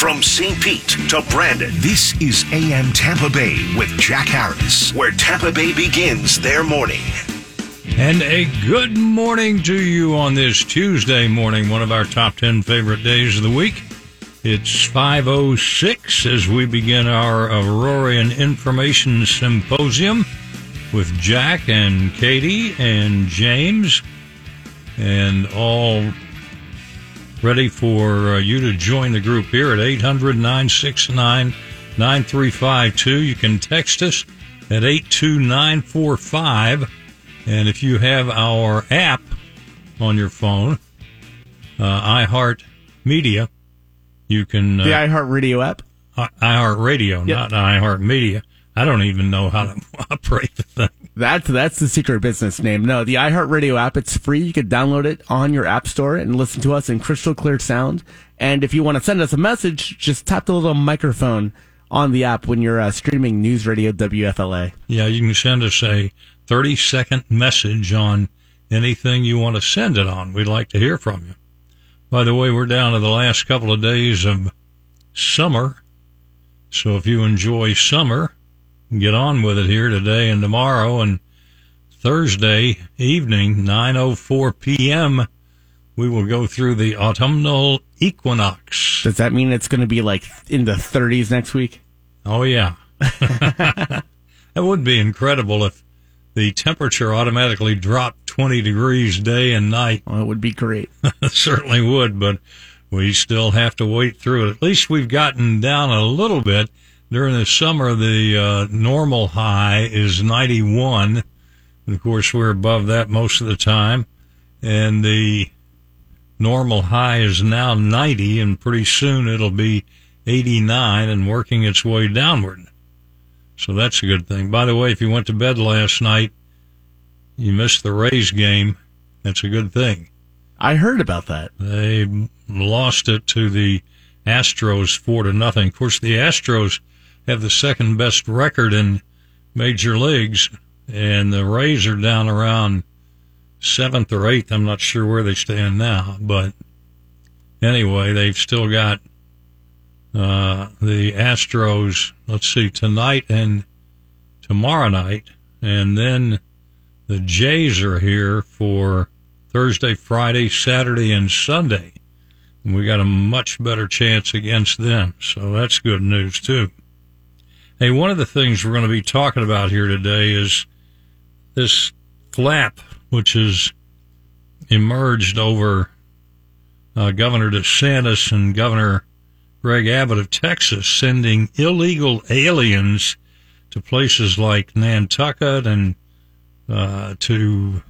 From St. Pete to Brandon, this is AM Tampa Bay with Jack Harris, where Tampa Bay begins their morning. And a good morning to you on this Tuesday morning, one of our top 10 favorite days of the week. It's 5.06 as we begin our Aurorian Information Symposium with Jack and Katie and James and all ready for uh, you to join the group here at 800 969 9352. You can text us at 82945. And if you have our app on your phone, uh, iHeart Media, you can. Uh, the iHeart Radio app? iHeart Radio, yep. not iHeart Media. I don't even know how to operate the thing. That's that's the secret business name. No, the iHeartRadio app. It's free. You can download it on your app store and listen to us in crystal clear sound. And if you want to send us a message, just tap the little microphone on the app when you're uh, streaming News Radio WFLA. Yeah, you can send us a 30 second message on anything you want to send it on. We'd like to hear from you. By the way, we're down to the last couple of days of summer. So if you enjoy summer, get on with it here today and tomorrow and Thursday evening, 9:04 p.m. We will go through the autumnal equinox. Does that mean it's going to be like in the 30s next week? Oh yeah. that would be incredible if the temperature automatically dropped 20 degrees day and night. Well, it would be great. certainly would, but we still have to wait through it. At least we've gotten down a little bit during the summer, the uh, normal high is 91. And of course, we're above that most of the time. And the normal high is now 90, and pretty soon it'll be 89 and working its way downward. So that's a good thing. By the way, if you went to bed last night, you missed the Rays game. That's a good thing. I heard about that. They lost it to the Astros four to nothing. Of course, the Astros have the second best record in major leagues, and the Rays are down around seventh or eighth. I'm not sure where they stand now, but anyway, they've still got uh, the Astros. Let's see, tonight and tomorrow night, and then the Jays are here for Thursday, Friday, Saturday, and Sunday. And we got a much better chance against them, so that's good news too. Hey, one of the things we're going to be talking about here today is this flap, which has emerged over uh, Governor DeSantis and Governor Greg Abbott of Texas sending illegal aliens to places like Nantucket and uh, to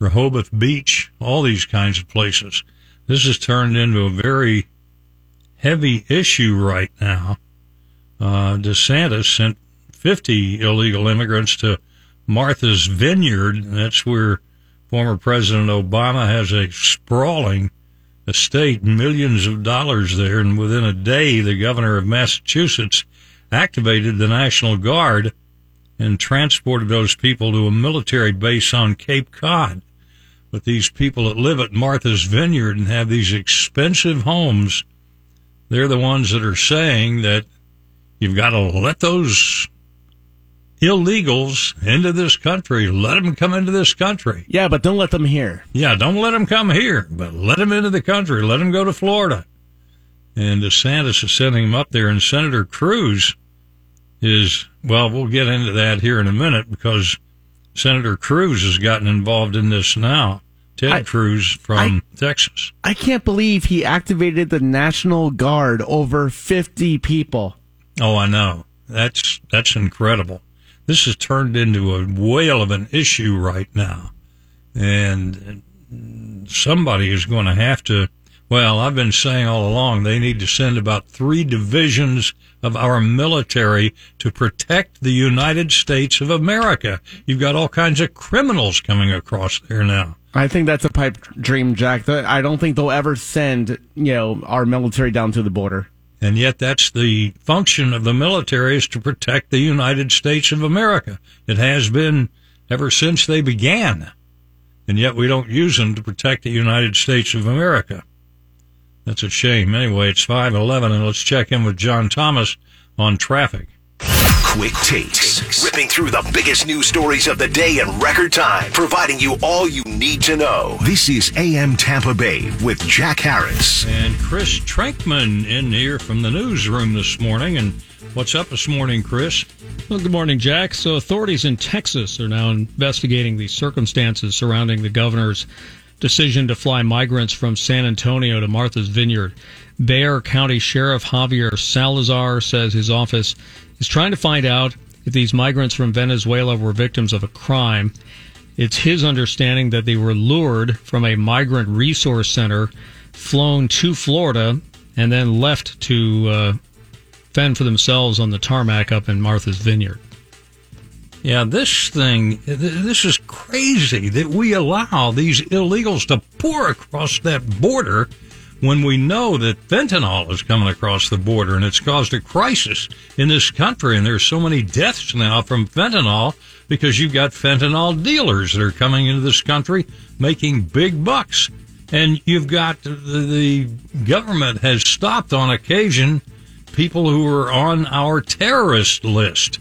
Rehoboth Beach, all these kinds of places. This has turned into a very heavy issue right now uh, DeSantis sent 50 illegal immigrants to Martha's Vineyard. That's where former President Obama has a sprawling estate, millions of dollars there. And within a day, the governor of Massachusetts activated the National Guard and transported those people to a military base on Cape Cod. But these people that live at Martha's Vineyard and have these expensive homes, they're the ones that are saying that You've got to let those illegals into this country. Let them come into this country. Yeah, but don't let them here. Yeah, don't let them come here, but let them into the country. Let them go to Florida. And DeSantis is sending them up there, and Senator Cruz is, well, we'll get into that here in a minute because Senator Cruz has gotten involved in this now. Ted I, Cruz from I, Texas. I can't believe he activated the National Guard over 50 people. Oh, I know. That's that's incredible. This has turned into a whale of an issue right now, and somebody is going to have to. Well, I've been saying all along they need to send about three divisions of our military to protect the United States of America. You've got all kinds of criminals coming across there now. I think that's a pipe dream, Jack. I don't think they'll ever send, you know, our military down to the border. And yet that's the function of the military is to protect the United States of America. It has been ever since they began. And yet we don't use them to protect the United States of America. That's a shame. Anyway, it's 511 and let's check in with John Thomas on traffic. Quick takes, ripping through the biggest news stories of the day in record time, providing you all you need to know. This is AM Tampa Bay with Jack Harris. And Chris Trankman in here from the newsroom this morning. And what's up this morning, Chris? Well, good morning, Jack. So, authorities in Texas are now investigating the circumstances surrounding the governor's decision to fly migrants from San Antonio to Martha's Vineyard. Bexar County Sheriff Javier Salazar says his office is trying to find out if these migrants from Venezuela were victims of a crime. It's his understanding that they were lured from a migrant resource center, flown to Florida, and then left to uh, fend for themselves on the tarmac up in Martha's Vineyard. Yeah, this thing, this is crazy that we allow these illegals to pour across that border when we know that fentanyl is coming across the border and it's caused a crisis in this country. And there's so many deaths now from fentanyl because you've got fentanyl dealers that are coming into this country making big bucks. And you've got the government has stopped on occasion people who are on our terrorist list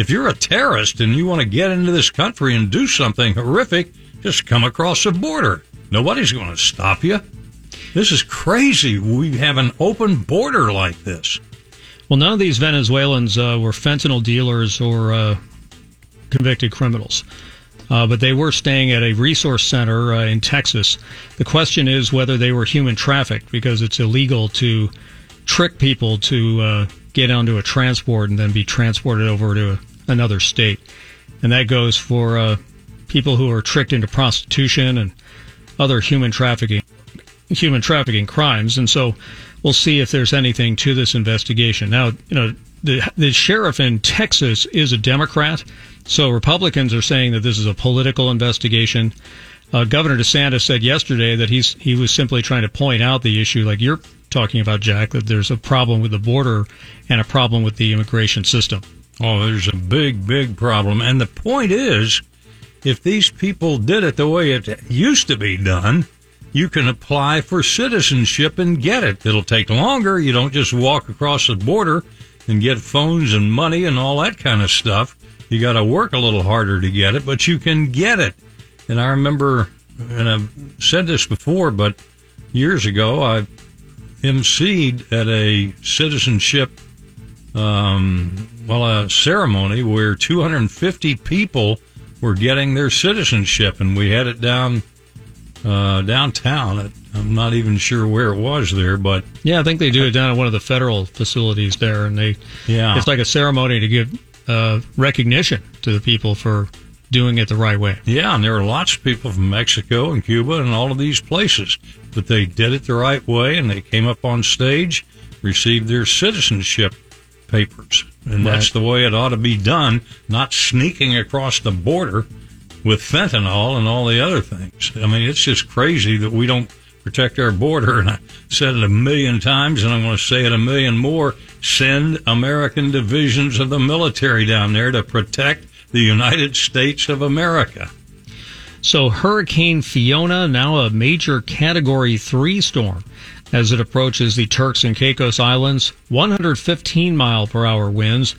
if you're a terrorist and you want to get into this country and do something horrific, just come across the border. Nobody's going to stop you. This is crazy. We have an open border like this. Well, none of these Venezuelans uh, were fentanyl dealers or uh, convicted criminals. Uh, but they were staying at a resource center uh, in Texas. The question is whether they were human trafficked because it's illegal to trick people to uh, get onto a transport and then be transported over to a another state. And that goes for uh, people who are tricked into prostitution and other human trafficking human trafficking crimes. And so we'll see if there's anything to this investigation. Now, you know, the the sheriff in Texas is a Democrat, so Republicans are saying that this is a political investigation. Uh, Governor DeSantis said yesterday that he's he was simply trying to point out the issue, like you're talking about, Jack, that there's a problem with the border and a problem with the immigration system. Oh, there's a big, big problem. And the point is, if these people did it the way it used to be done, you can apply for citizenship and get it. It'll take longer. You don't just walk across the border and get phones and money and all that kind of stuff. You got to work a little harder to get it, but you can get it. And I remember, and I've said this before, but years ago, I emceed at a citizenship um, well, a ceremony where 250 people were getting their citizenship, and we had it down uh, downtown. I'm not even sure where it was there, but yeah, I think they do it down at one of the federal facilities there, and they yeah, it's like a ceremony to give uh, recognition to the people for doing it the right way. Yeah, and there were lots of people from Mexico and Cuba and all of these places, but they did it the right way, and they came up on stage, received their citizenship papers. And right. that's the way it ought to be done, not sneaking across the border with fentanyl and all the other things. I mean, it's just crazy that we don't protect our border. And I said it a million times, and I'm going to say it a million more. Send American divisions of the military down there to protect the United States of America. So, Hurricane Fiona, now a major Category 3 storm, as it approaches the Turks and Caicos Islands. 115 mile per hour winds.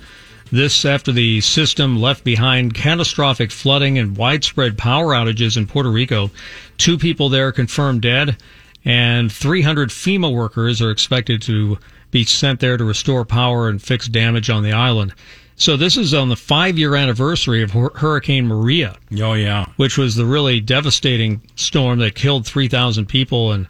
This after the system left behind catastrophic flooding and widespread power outages in Puerto Rico. Two people there confirmed dead, and 300 FEMA workers are expected to be sent there to restore power and fix damage on the island. So this is on the five year anniversary of Hurricane Maria. Oh yeah, which was the really devastating storm that killed 3,000 people and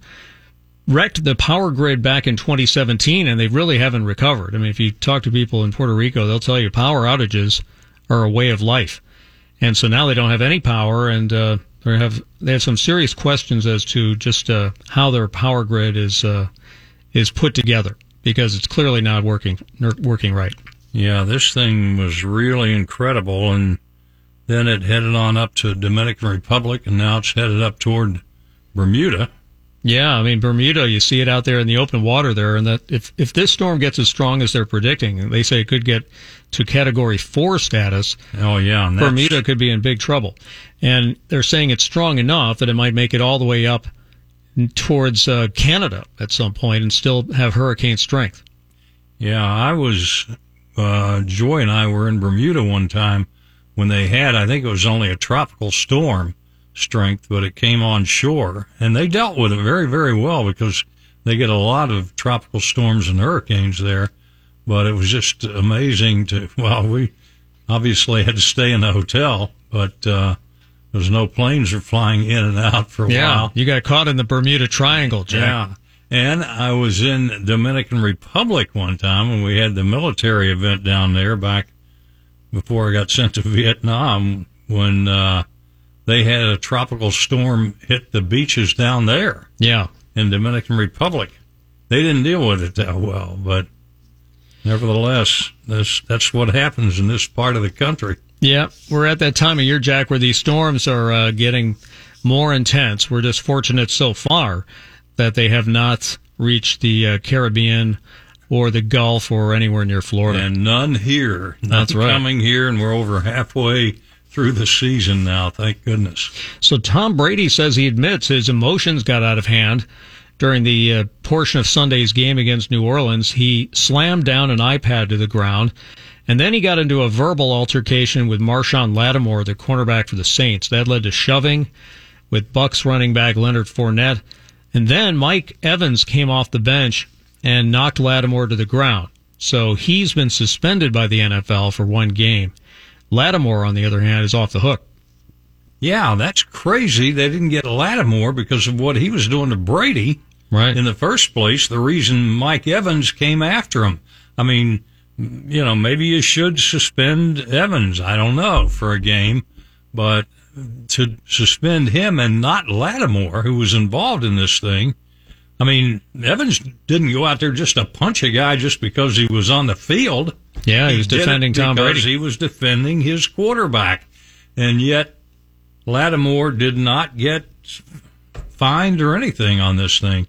wrecked the power grid back in 2017 and they really haven't recovered. I mean, if you talk to people in Puerto Rico, they'll tell you power outages are a way of life. and so now they don't have any power, and uh, they have they have some serious questions as to just uh, how their power grid is uh, is put together because it's clearly not working working right. Yeah, this thing was really incredible, and then it headed on up to Dominican Republic, and now it's headed up toward Bermuda. Yeah, I mean Bermuda, you see it out there in the open water there, and that if if this storm gets as strong as they're predicting, they say it could get to Category Four status. Oh yeah, Bermuda could be in big trouble, and they're saying it's strong enough that it might make it all the way up towards uh, Canada at some point and still have hurricane strength. Yeah, I was uh, Joy and I were in Bermuda one time when they had, I think it was only a tropical storm strength, but it came on shore and they dealt with it very, very well because they get a lot of tropical storms and hurricanes there. But it was just amazing to, well, we obviously had to stay in the hotel, but, uh, there was no planes were flying in and out for a yeah, while. You got caught in the Bermuda Triangle, Jack. Yeah. And I was in Dominican Republic one time when we had the military event down there back before I got sent to Vietnam when uh, they had a tropical storm hit the beaches down there. Yeah. In Dominican Republic. They didn't deal with it that well, but nevertheless, that's that's what happens in this part of the country. Yeah, we're at that time of year, Jack, where these storms are uh, getting more intense. We're just fortunate so far that they have not reached the uh, Caribbean or the Gulf or anywhere near Florida. And none here. None That's right. Coming here, and we're over halfway through the season now. Thank goodness. So Tom Brady says he admits his emotions got out of hand during the uh, portion of Sunday's game against New Orleans. He slammed down an iPad to the ground. And then he got into a verbal altercation with Marshon Lattimore, the cornerback for the Saints. That led to shoving with Bucs running back Leonard Fournette. And then Mike Evans came off the bench and knocked Lattimore to the ground. So he's been suspended by the NFL for one game. Lattimore, on the other hand, is off the hook. Yeah, that's crazy. They didn't get Lattimore because of what he was doing to Brady. Right. In the first place, the reason Mike Evans came after him. I mean, you know, maybe you should suspend Evans. I don't know for a game, but to suspend him and not Lattimore, who was involved in this thing. I mean, Evans didn't go out there just to punch a guy just because he was on the field. Yeah, he, he was defending Tom Brady. He was defending his quarterback, and yet Lattimore did not get fined or anything on this thing.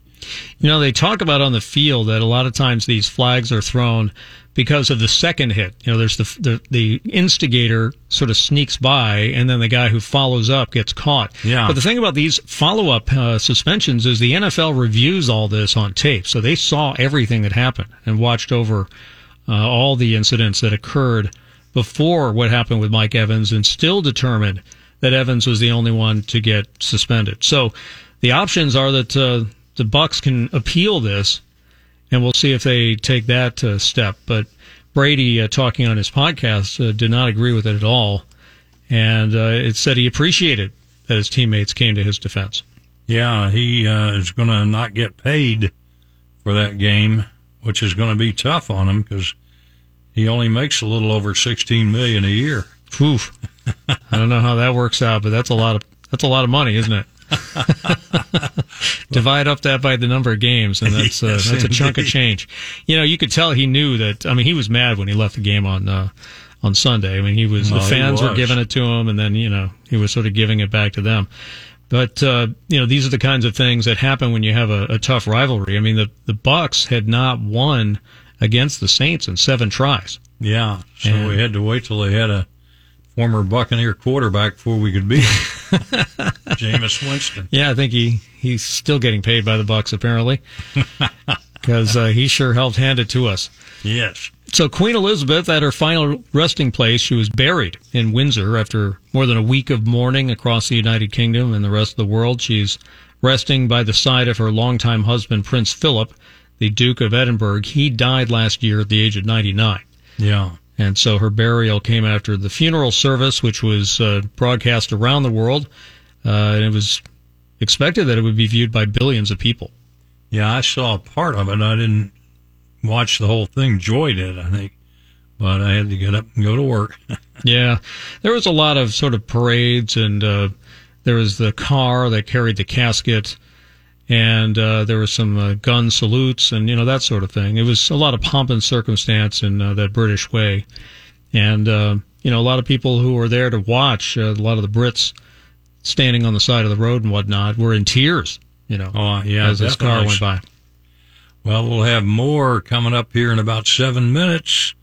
You know, they talk about on the field that a lot of times these flags are thrown because of the second hit. You know, there's the, the, the instigator sort of sneaks by, and then the guy who follows up gets caught. Yeah. But the thing about these follow up uh, suspensions is the NFL reviews all this on tape, so they saw everything that happened and watched over uh, all the incidents that occurred before what happened with Mike Evans, and still determined that Evans was the only one to get suspended. So the options are that uh, the Bucs can appeal this and we'll see if they take that uh, step. But Brady, uh, talking on his podcast, uh, did not agree with it at all, and uh, it said he appreciated that his teammates came to his defense. Yeah, he uh, is going to not get paid for that game, which is going to be tough on him because he only makes a little over sixteen million a year. Oof. I don't know how that works out, but that's a lot of that's a lot of money, isn't it? Divide up that by the number of games, and that's uh, yes, that's a chunk of change. You know, you could tell he knew that. I mean, he was mad when he left the game on uh, on Sunday. I mean, he was well, the fans was. were giving it to him, and then you know he was sort of giving it back to them. But uh, you know, these are the kinds of things that happen when you have a, a tough rivalry. I mean, the the Bucs had not won against the Saints in seven tries. Yeah, so and, we had to wait till they had a former Buccaneer quarterback before we could beat him. Jameis Winston. Yeah, I think he he's still getting paid by the Bucs apparently, because uh, he sure helped hand it to us. Yes. So Queen Elizabeth, at her final resting place, she was buried in Windsor after more than a week of mourning across the United Kingdom and the rest of the world. She's resting by the side of her longtime husband, Prince Philip, the Duke of Edinburgh. He died last year at the age of 99. Yeah. And so her burial came after the funeral service, which was uh, broadcast around the world. Uh, and it was expected that it would be viewed by billions of people. Yeah, I saw part of it. I didn't watch the whole thing. Joy did, I think. but I had to get up and go to work. yeah, there was a lot of sort of parades, and uh, there was the car that carried the casket, and uh, there was some uh, gun salutes, and you know that sort of thing. It was a lot of pomp and circumstance in uh, that British way, and uh, you know a lot of people who were there to watch. Uh, a lot of the Brits standing on the side of the road and whatnot were in tears. You know, oh yeah, as this car went by. Well, we'll have more coming up here in about seven minutes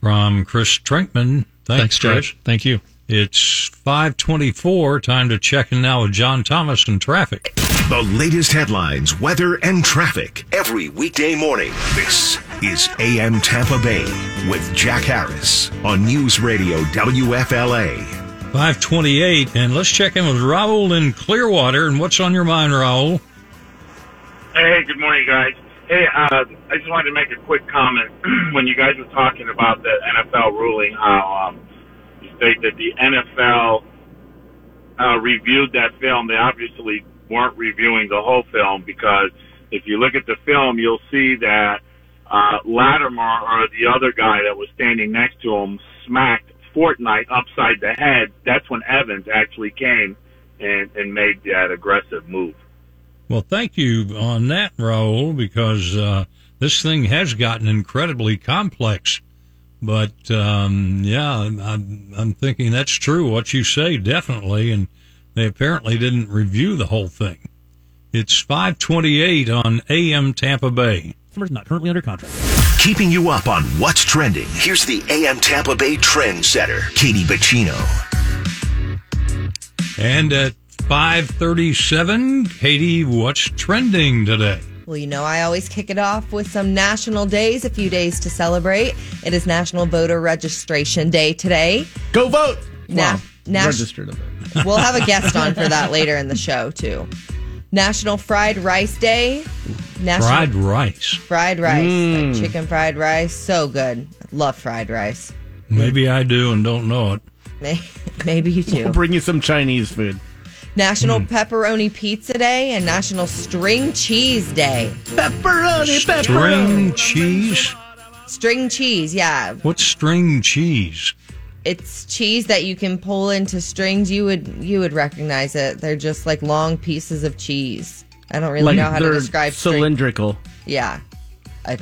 from Chris Trinkman. Thanks, Thanks Chris. Thank you. It's 524. Time to check in now with John Thomas and traffic. The latest headlines, weather, and traffic every weekday morning. This is AM Tampa Bay with Jack Harris on News Radio WFLA. 528, and let's check in with Raul in Clearwater. And what's on your mind, Raul? Hey, good morning, guys. Hey, uh, I just wanted to make a quick comment. when you guys were talking about the NFL ruling, how um, that the NFL uh, reviewed that film, they obviously weren't reviewing the whole film because if you look at the film, you'll see that uh, Lattimore or the other guy that was standing next to him smacked Fournette upside the head. That's when Evans actually came and, and made that aggressive move. Well, thank you on that, Raul, because uh, this thing has gotten incredibly complex. But um, yeah, I'm, I'm thinking that's true. What you say, definitely, and they apparently didn't review the whole thing. It's 528 on AM Tampa Bay. Customers not currently under contract. Keeping you up on what's trending. Here's the AM Tampa Bay trend setter, Katie Bacino. And at 537, Katie, what's trending today? Well, you know, I always kick it off with some national days, a few days to celebrate. It is National Voter Registration Day today. Go vote! Now, wow. Nas- registered of it. We'll have a guest on for that later in the show, too. National Fried Rice Day. National fried rice. Fried rice. Mm. Like chicken fried rice. So good. I love fried rice. Maybe I do and don't know it. Maybe you do. We'll bring you some Chinese food. National mm. Pepperoni Pizza Day and National String Cheese Day. Pepperoni, pepperoni. String cheese? String cheese, yeah. What's string cheese? It's cheese that you can pull into strings. You would you would recognize it. They're just like long pieces of cheese. I don't really like know how to describe cylindrical. String. Yeah. I,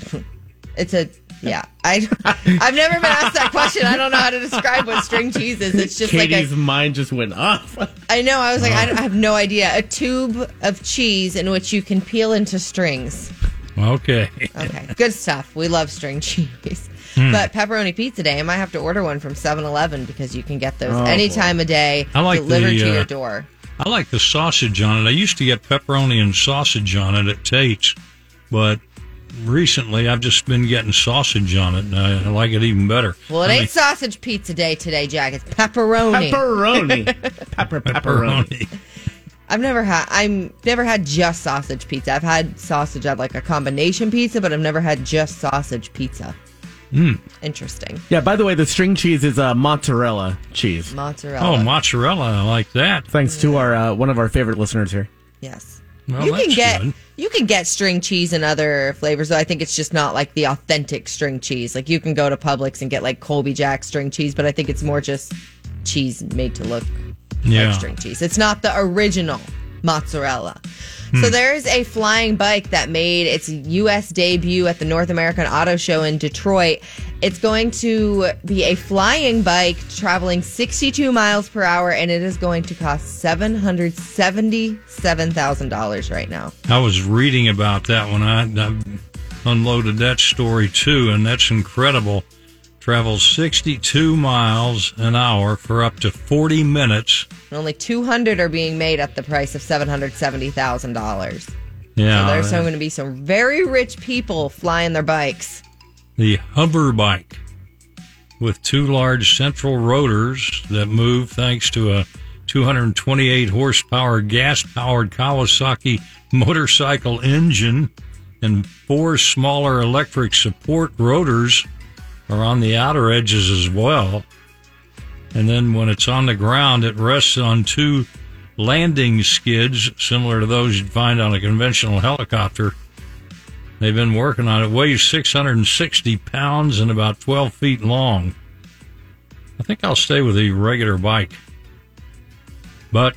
it's a yeah, I I've never been asked that question. I don't know how to describe what string cheese is. It's just Katie's like a, mind just went off. I know. I was like, I, I, have no idea. A tube of cheese in which you can peel into strings. Okay. Okay. Good stuff. We love string cheese. Hmm. But pepperoni pizza day, I might have to order one from 7-Eleven because you can get those oh, any boy. time of day I like delivered the, to uh, your door. I like the sausage on it. I used to get pepperoni and sausage on it at Tate's, but recently I've just been getting sausage on it, and I, like it even better. Well, it I ain't mean, sausage pizza day today, Jack. It's pepperoni. Pepperoni. Pepper pepperoni. pepperoni. I've never had. I'm never had just sausage pizza. I've had sausage at like a combination pizza, but I've never had just sausage pizza. Mm. Interesting. Yeah. By the way, the string cheese is uh, mozzarella cheese. Mozzarella. Oh, mozzarella! I like that. Thanks to our uh, one of our favorite listeners here. Yes. Well, you can get good. you can get string cheese and other flavors. Though I think it's just not like the authentic string cheese. Like you can go to Publix and get like Colby Jack string cheese, but I think it's more just cheese made to look yeah. like string cheese. It's not the original mozzarella. So hmm. there is a flying bike that made its U.S. debut at the North American Auto Show in Detroit. It's going to be a flying bike traveling 62 miles per hour, and it is going to cost $777,000 right now. I was reading about that when I, I unloaded that story too, and that's incredible travels 62 miles an hour for up to 40 minutes. only 200 are being made at the price of $770,000. Yeah. So there's going to be some very rich people flying their bikes. The hover bike with two large central rotors that move thanks to a 228 horsepower gas powered Kawasaki motorcycle engine and four smaller electric support rotors are on the outer edges as well. And then when it's on the ground, it rests on two landing skids similar to those you'd find on a conventional helicopter. They've been working on it. it. Weighs 660 pounds and about 12 feet long. I think I'll stay with the regular bike. But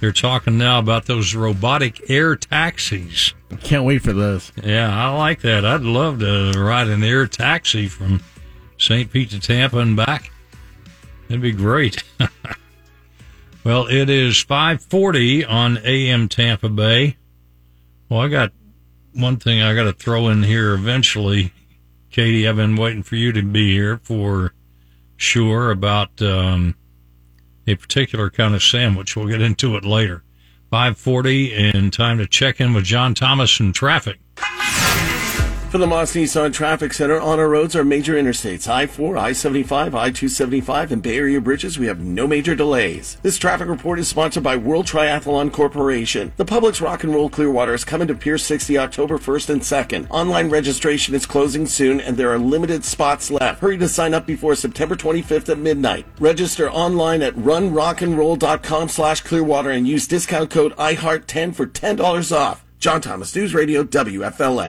they're talking now about those robotic air taxis. Can't wait for those. Yeah, I like that. I'd love to ride an air taxi from St. Pete to Tampa and back. That'd be great. well, it is 540 on AM Tampa Bay. Well, I got one thing I got to throw in here eventually. Katie, I've been waiting for you to be here for sure about um, a particular kind of sandwich. We'll get into it later. 540 and time to check in with John Thomas and traffic. For the Moss Nissan Traffic Center, on our roads are major interstates I-4, I-75, I-275, and Bay Area bridges. We have no major delays. This traffic report is sponsored by World Triathlon Corporation. The Publix Rock and Roll Clearwater is coming to Pier 60 October 1st and 2nd. Online registration is closing soon, and there are limited spots left. Hurry to sign up before September 25th at midnight. Register online at runrockandroll.com slash Clearwater and use discount code IHEART10 for $10 off. John Thomas News Radio, WFLA.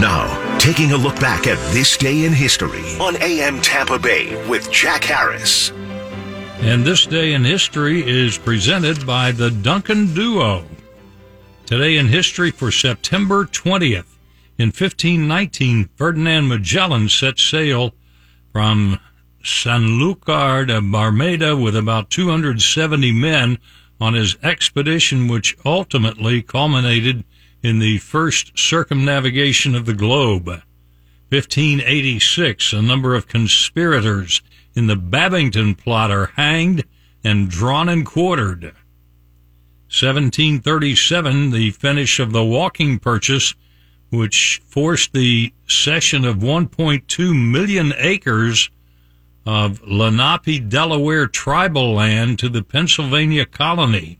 Now, taking a look back at this day in history on AM Tampa Bay with Jack Harris. And this day in history is presented by the Duncan Duo. Today in history for September 20th. In 1519, Ferdinand Magellan set sail from Sanlúcar de Barrameda with about 270 men on his expedition, which ultimately culminated in the first circumnavigation of the globe. 1586, a number of conspirators in the Babington plot are hanged and drawn and quartered. 1737, the finish of the walking purchase, which forced the cession of 1.2 million acres of Lenape, Delaware tribal land to the Pennsylvania colony.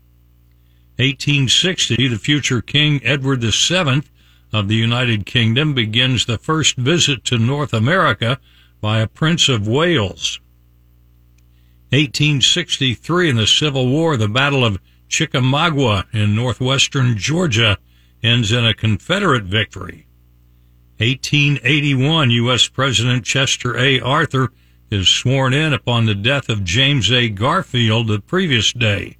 1860, the future King Edward VII of the United Kingdom begins the first visit to North America by a Prince of Wales. 1863, in the Civil War, the Battle of Chickamauga in northwestern Georgia ends in a Confederate victory. 1881, U.S. President Chester A. Arthur is sworn in upon the death of James A. Garfield the previous day.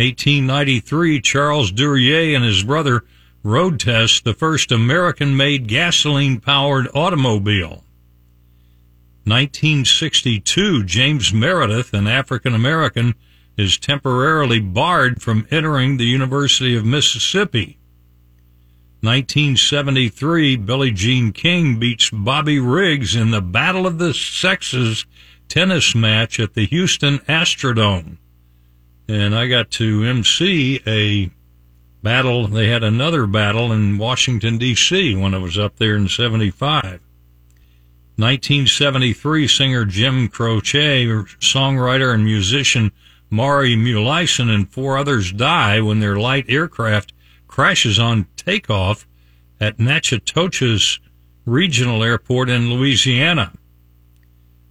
1893, Charles Duryea and his brother road test the first American made gasoline powered automobile. 1962, James Meredith, an African American, is temporarily barred from entering the University of Mississippi. 1973, Billie Jean King beats Bobby Riggs in the Battle of the Sexes tennis match at the Houston Astrodome and I got to MC a battle. They had another battle in Washington, D.C. when I was up there in 75. 1973, singer Jim Croce, songwriter and musician Maury Muehleisen, and four others die when their light aircraft crashes on takeoff at Natchitoches Regional Airport in Louisiana.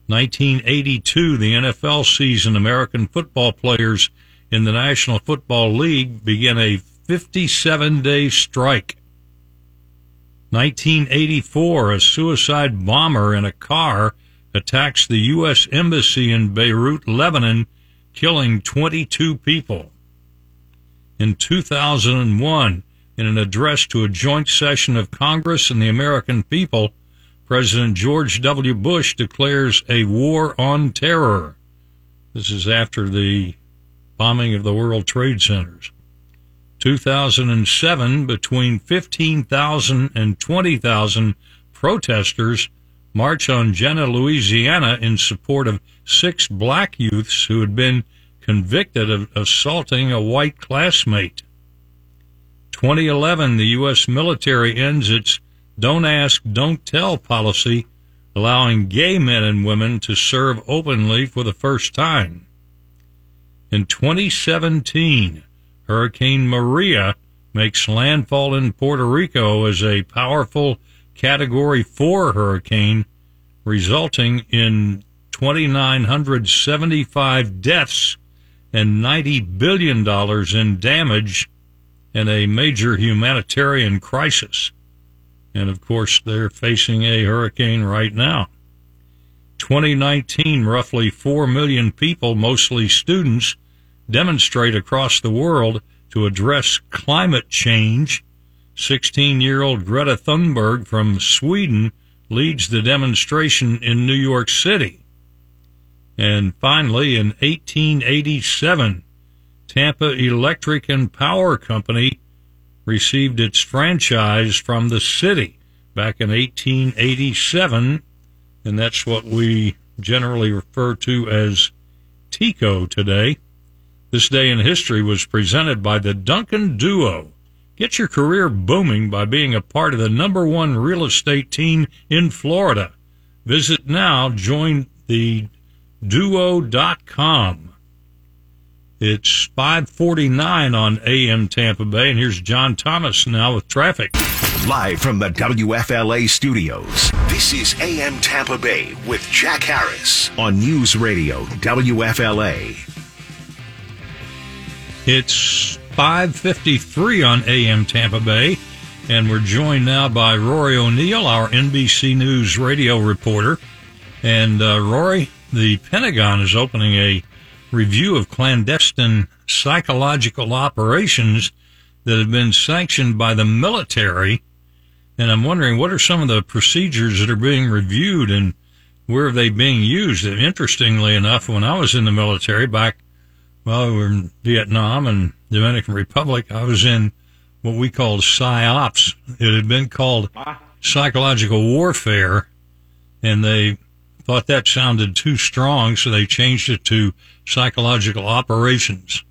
1982, the NFL season, American football players in the National Football League began a 57 day strike. 1984, a suicide bomber in a car attacks the U.S. Embassy in Beirut, Lebanon, killing 22 people. In 2001, in an address to a joint session of Congress and the American people, President George W. Bush declares a war on terror. This is after the bombing of the World Trade Centers. 2007, between 15,000 and 20,000 protesters march on Jena, Louisiana in support of six black youths who had been convicted of assaulting a white classmate. 2011, the U.S. military ends its don't ask, don't tell policy, allowing gay men and women to serve openly for the first time. In 2017, Hurricane Maria makes landfall in Puerto Rico as a powerful Category 4 hurricane, resulting in 2,975 deaths and $90 billion in damage and a major humanitarian crisis. And of course, they're facing a hurricane right now. 2019, roughly 4 million people, mostly students, demonstrate across the world to address climate change. 16 year old Greta Thunberg from Sweden leads the demonstration in New York City. And finally, in 1887, Tampa Electric and Power Company received its franchise from the city back in 1887, and that's what we generally refer to as TECO today. This day in history was presented by the Duncan Duo. Get your career booming by being a part of the number one real estate team in Florida. Visit now, join the duo.com. It's 549 on AM Tampa Bay, and here's John Thomas now with traffic. Live from the WFLA studios, this is AM Tampa Bay with Jack Harris on News Radio WFLA. It's 553 on AM Tampa Bay, and we're joined now by Rory O'Neill, our NBC News radio reporter. And uh, Rory, the Pentagon is opening a review of clandestine psychological operations that have been sanctioned by the military. And I'm wondering what are some of the procedures that are being reviewed and where are they being used? And interestingly enough, when I was in the military back, well, we were in Vietnam and Dominican Republic, I was in what we called PSYOPs. It had been called psychological warfare, and they thought that sounded too strong, so they changed it to psychological operations.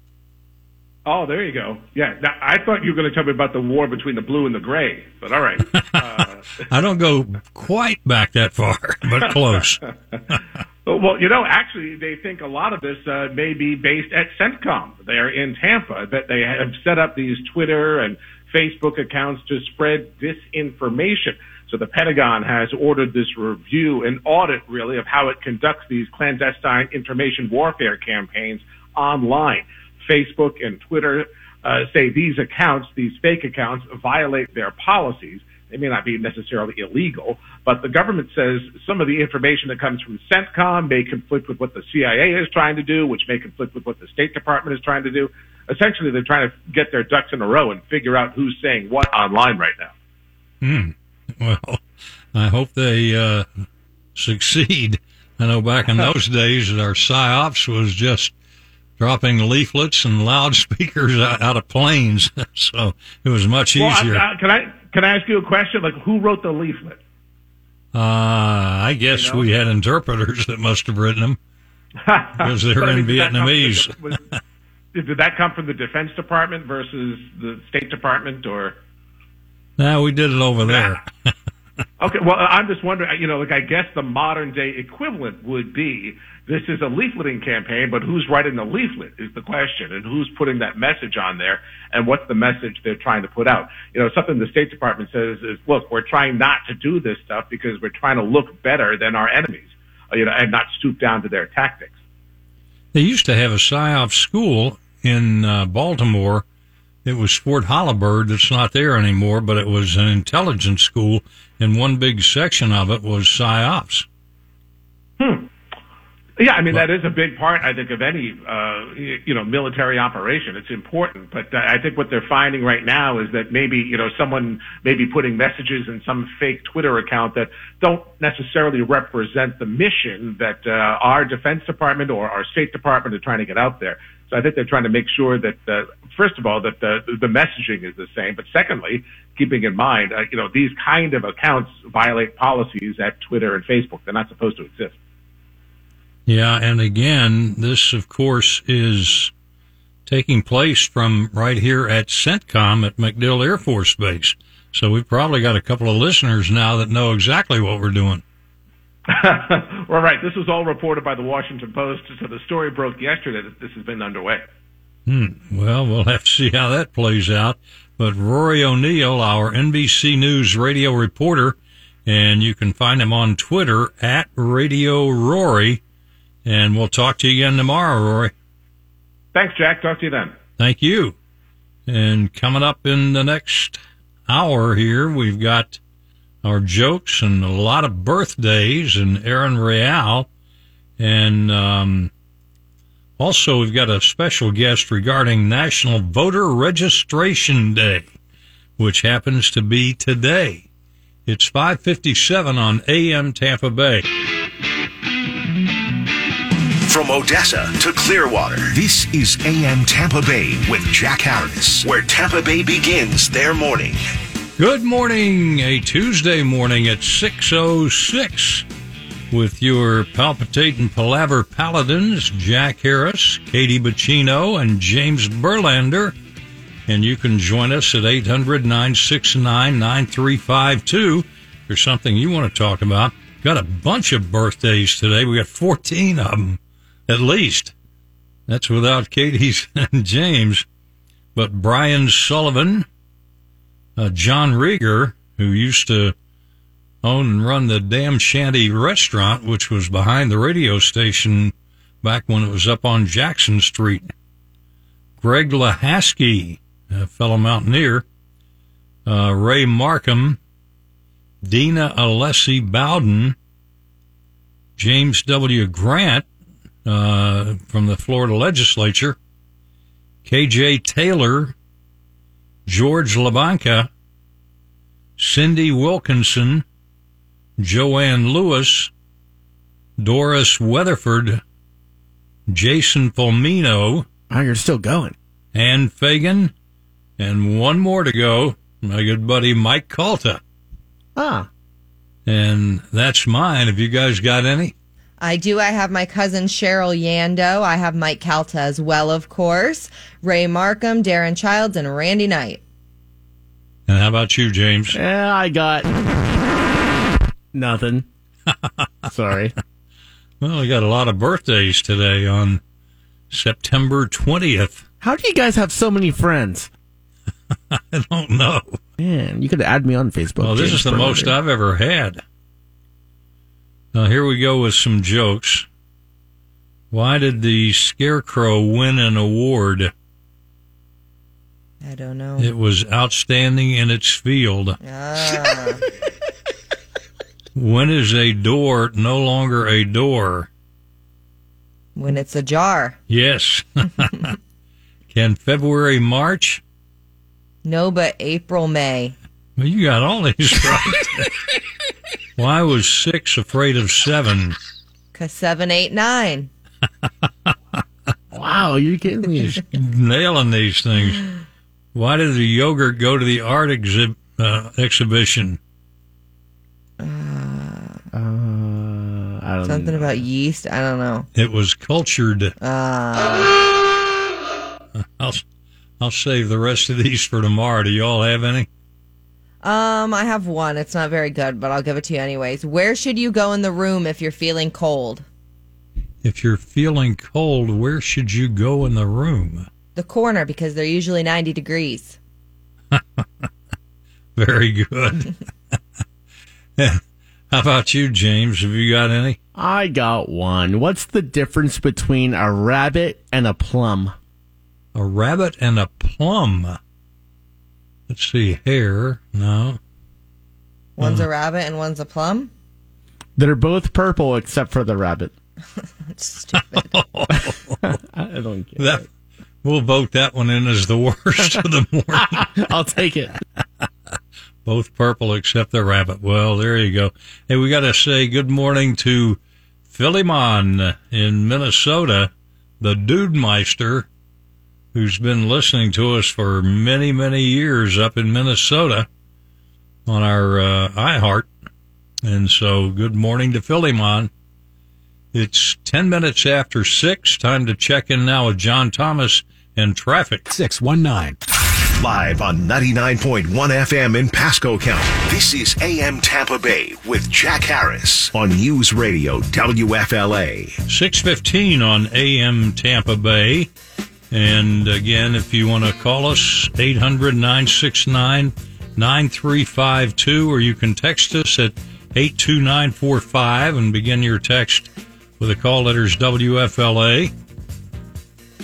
Oh, there you go. Yeah, now, I thought you were going to tell me about the war between the blue and the gray, but all right. Uh, I don't go quite back that far, but close. well, you know, actually, they think a lot of this uh, may be based at CENTCOM. They're in Tampa, that they have set up these Twitter and Facebook accounts to spread disinformation. So the Pentagon has ordered this review, and audit really of how it conducts these clandestine information warfare campaigns online. Facebook and Twitter uh, say these accounts, these fake accounts, violate their policies. They may not be necessarily illegal, but the government says some of the information that comes from CENTCOM may conflict with what the CIA is trying to do, which may conflict with what the State Department is trying to do. Essentially, they're trying to get their ducks in a row and figure out who's saying what online right now. Hmm. Well, I hope they uh, succeed. I know back in those days, our psyops was just dropping leaflets and loudspeakers out, out of planes, so it was much easier. I, I, can I can I ask you a question? Like, who wrote the leaflet? Uh, I guess you know? we had interpreters that must have written them because they're in Vietnamese. The, was, did that come from the Defense Department versus the State Department, or? No, we did it over there. okay, well, I'm just wondering, you know, like I guess the modern day equivalent would be this is a leafleting campaign, but who's writing the leaflet is the question, and who's putting that message on there, and what's the message they're trying to put out? You know, something the State Department says is, look, we're trying not to do this stuff because we're trying to look better than our enemies, uh, you know, and not stoop down to their tactics. They used to have a PSYOP school in uh, Baltimore it was Fort Holabird that's not there anymore, but it was an intelligence school, and one big section of it was PSYOPs. Hmm. Yeah, I mean that is a big part, I think, of any uh, you know military operation. It's important, but I think what they're finding right now is that maybe you know someone may be putting messages in some fake Twitter account that don't necessarily represent the mission that uh, our Defense Department or our State Department are trying to get out there. So I think they're trying to make sure that, uh, first of all, that the, the messaging is the same, but secondly, keeping in mind, uh, you know, these kind of accounts violate policies at Twitter and Facebook. They're not supposed to exist. Yeah, and again, this, of course, is taking place from right here at CENTCOM at MacDill Air Force Base. So we've probably got a couple of listeners now that know exactly what we're doing. well, right. This was all reported by the Washington Post, so the story broke yesterday that this has been underway. Hmm. Well, we'll have to see how that plays out. But Rory O'Neill, our NBC News radio reporter, and you can find him on Twitter at Radio Rory and we'll talk to you again tomorrow, Rory. Thanks, Jack. Talk to you then. Thank you. And coming up in the next hour here, we've got our jokes and a lot of birthdays and Aaron Real. And um, also, we've got a special guest regarding National Voter Registration Day, which happens to be today. It's 557 on AM Tampa Bay. From Odessa to Clearwater, this is AM Tampa Bay with Jack Harris, where Tampa Bay begins their morning. Good morning, a Tuesday morning at 6.06 with your palpitating palaver paladins, Jack Harris, Katie Bacino, and James Burlander. And you can join us at 800 969 9352 for something you want to talk about. Got a bunch of birthdays today. We got 14 of them at least. That's without Katie's and James. But Brian Sullivan, uh, John Rieger, who used to own and run the Damn Shanty restaurant, which was behind the radio station back when it was up on Jackson Street. Greg Lahaski, a fellow mountaineer. Uh, Ray Markham, Dina Alessi Bowden, James W. Grant, uh, from the Florida legislature, KJ Taylor, George Labanca, Cindy Wilkinson, Joanne Lewis, Doris Weatherford, Jason Fulmino. Oh, you're still going. Ann Fagan, and one more to go, my good buddy Mike Calta. Ah. And that's mine. Have you guys got any? I do. I have my cousin Cheryl Yando. I have Mike Calta as well, of course. Ray Markham, Darren Childs, and Randy Knight. And how about you, James? Yeah, I got nothing. Sorry. Well, we got a lot of birthdays today on September 20th. How do you guys have so many friends? I don't know. Man, you could add me on Facebook. Well, this James is the most I've ever had. Now, here we go with some jokes. Why did the Scarecrow win an award? I don't know. It was outstanding in its field. Ah. when is a door no longer a door? When it's a jar. Yes. Can February March? No, but April May. Well, you got all these right. Why was six afraid of seven? Because seven, eight, nine. wow, you're kidding me. Nailing these things. Why did the yogurt go to the art exhi- uh, exhibition? Uh, uh, something know. about yeast. I don't know. It was cultured. Uh. I'll I'll save the rest of these for tomorrow. Do you all have any? Um, I have one. It's not very good, but I'll give it to you anyways. Where should you go in the room if you're feeling cold? If you're feeling cold, where should you go in the room? The corner because they're usually 90 degrees. very good. How about you, James? Have you got any? I got one. What's the difference between a rabbit and a plum? A rabbit and a plum. Let's see, hair. No. One's uh, a rabbit and one's a plum? They're both purple except for the rabbit. That's stupid. I don't get That, it. we'll vote that one in as the worst of the morning. I'll take it. Both purple except the rabbit. Well, there you go. Hey, we got to say good morning to Philemon in Minnesota, the Dude Meister, who's been listening to us for many, many years up in Minnesota on our uh, iHeart. And so, good morning to Philemon. It's 10 minutes after 6. Time to check in now with John Thomas and traffic. 619. Live on 99.1 FM in Pasco County. This is AM Tampa Bay with Jack Harris on News Radio WFLA. 615 on AM Tampa Bay. And again, if you want to call us, 800 969 9352, or you can text us at 82945 and begin your text with the call letters WFLA.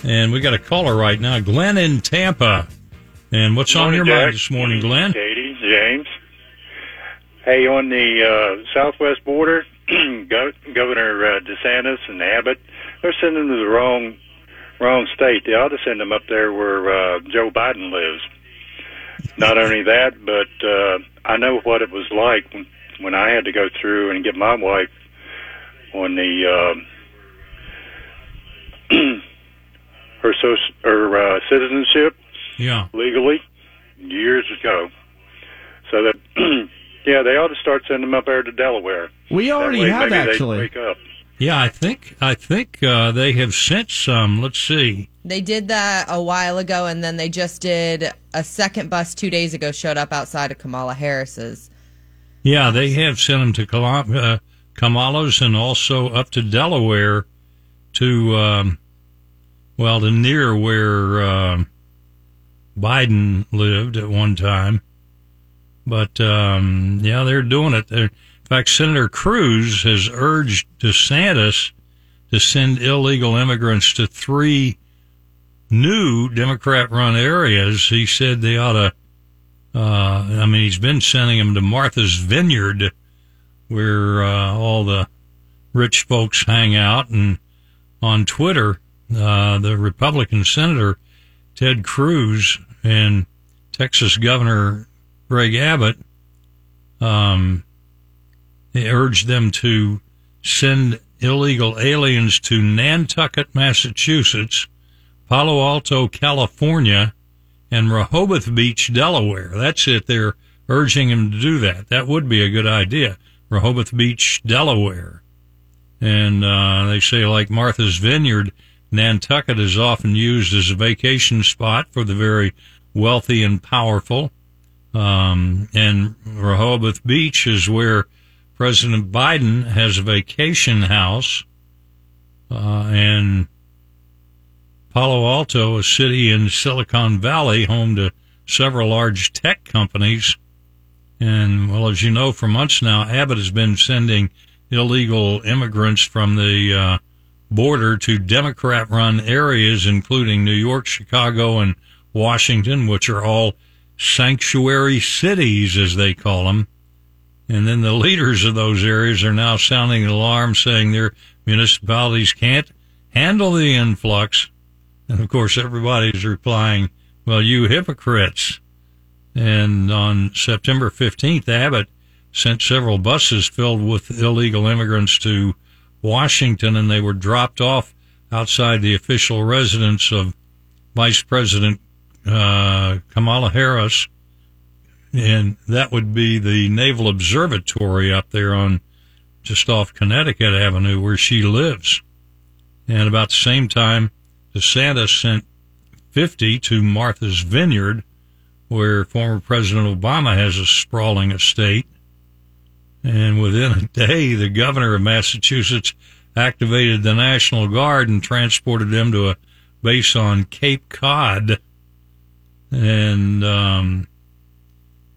And we got a caller right now, Glenn in Tampa. And what's on your mind this morning, Glenn? Katie, James. Hey, on the uh, southwest border, Governor uh, DeSantis and Abbott, they're sending the wrong wrong state. They ought to send them up there where uh, Joe Biden lives. Not only that, but uh, I know what it was like when, when I had to go through and get my wife on the uh, her soc- her uh, citizenship Yeah. legally years ago. So that yeah, they ought to start sending them up there to Delaware. We already way have actually. They wake up. Yeah, I think I think uh, they have sent some. Let's see. They did that a while ago, and then they just did a second bus two days ago. Showed up outside of Kamala Harris's. Yeah, they have sent them to uh, Kamala's and also up to Delaware to, um, well, to near where um Biden lived at one time. But, um, yeah, they're doing it. They're, in fact, Senator Cruz has urged DeSantis to send illegal immigrants to three new Democrat run areas. He said they ought to uh, I mean, he's been sending them to Martha's Vineyard, where uh, all the rich folks hang out. And on Twitter, uh, the Republican Senator Ted Cruz and Texas Governor Greg Abbott um, urged them to send illegal aliens to Nantucket, Massachusetts, Palo Alto, California, and Rehoboth Beach, Delaware. That's it. They're urging him to do that. That would be a good idea. Rehoboth Beach, Delaware. And uh, they say, like Martha's Vineyard, Nantucket is often used as a vacation spot for the very wealthy and powerful. Um, and Rehoboth Beach is where President Biden has a vacation house. Uh, and Palo Alto, a city in Silicon Valley, home to several large tech companies. And, well, as you know, for months now, Abbott has been sending illegal immigrants from the uh, border to Democrat run areas, including New York, Chicago, and Washington, which are all sanctuary cities, as they call them. And then the leaders of those areas are now sounding alarm, saying their municipalities can't handle the influx. And of course, everybody's replying, well, you hypocrites. And on September 15th, Abbott sent several buses filled with illegal immigrants to Washington, and they were dropped off outside the official residence of Vice President uh, Kamala Harris. And that would be the Naval Observatory up there on just off Connecticut Avenue where she lives. And about the same time, DeSantis sent 50 to Martha's Vineyard, where former President Obama has a sprawling estate. And within a day, the governor of Massachusetts activated the National Guard and transported them to a base on Cape Cod. And um,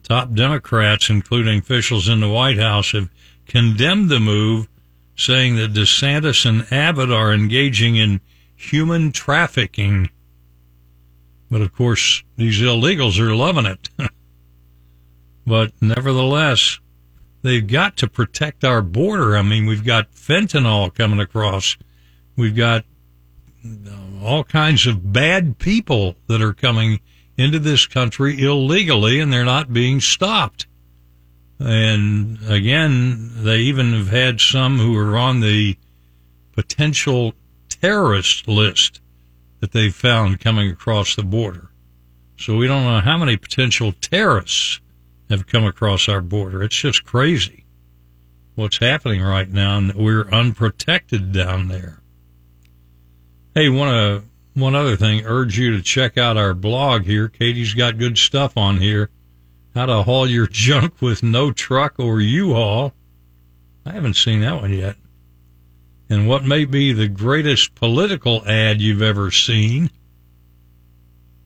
top Democrats, including officials in the White House, have condemned the move, saying that DeSantis and Abbott are engaging in human trafficking. But of course, these illegals are loving it. but nevertheless, they've got to protect our border. I mean, we've got fentanyl coming across. We've got all kinds of bad people that are coming into this country illegally and they're not being stopped. And again, they even have had some who are on the potential terrorist list that they've found coming across the border. So we don't know how many potential terrorists have come across our border. It's just crazy what's happening right now, and we're unprotected down there. Hey, one uh, one other thing, urge you to check out our blog here. Katie's got good stuff on here. How to haul your junk with no truck or U-Haul. I haven't seen that one yet. And what may be the greatest political ad you've ever seen.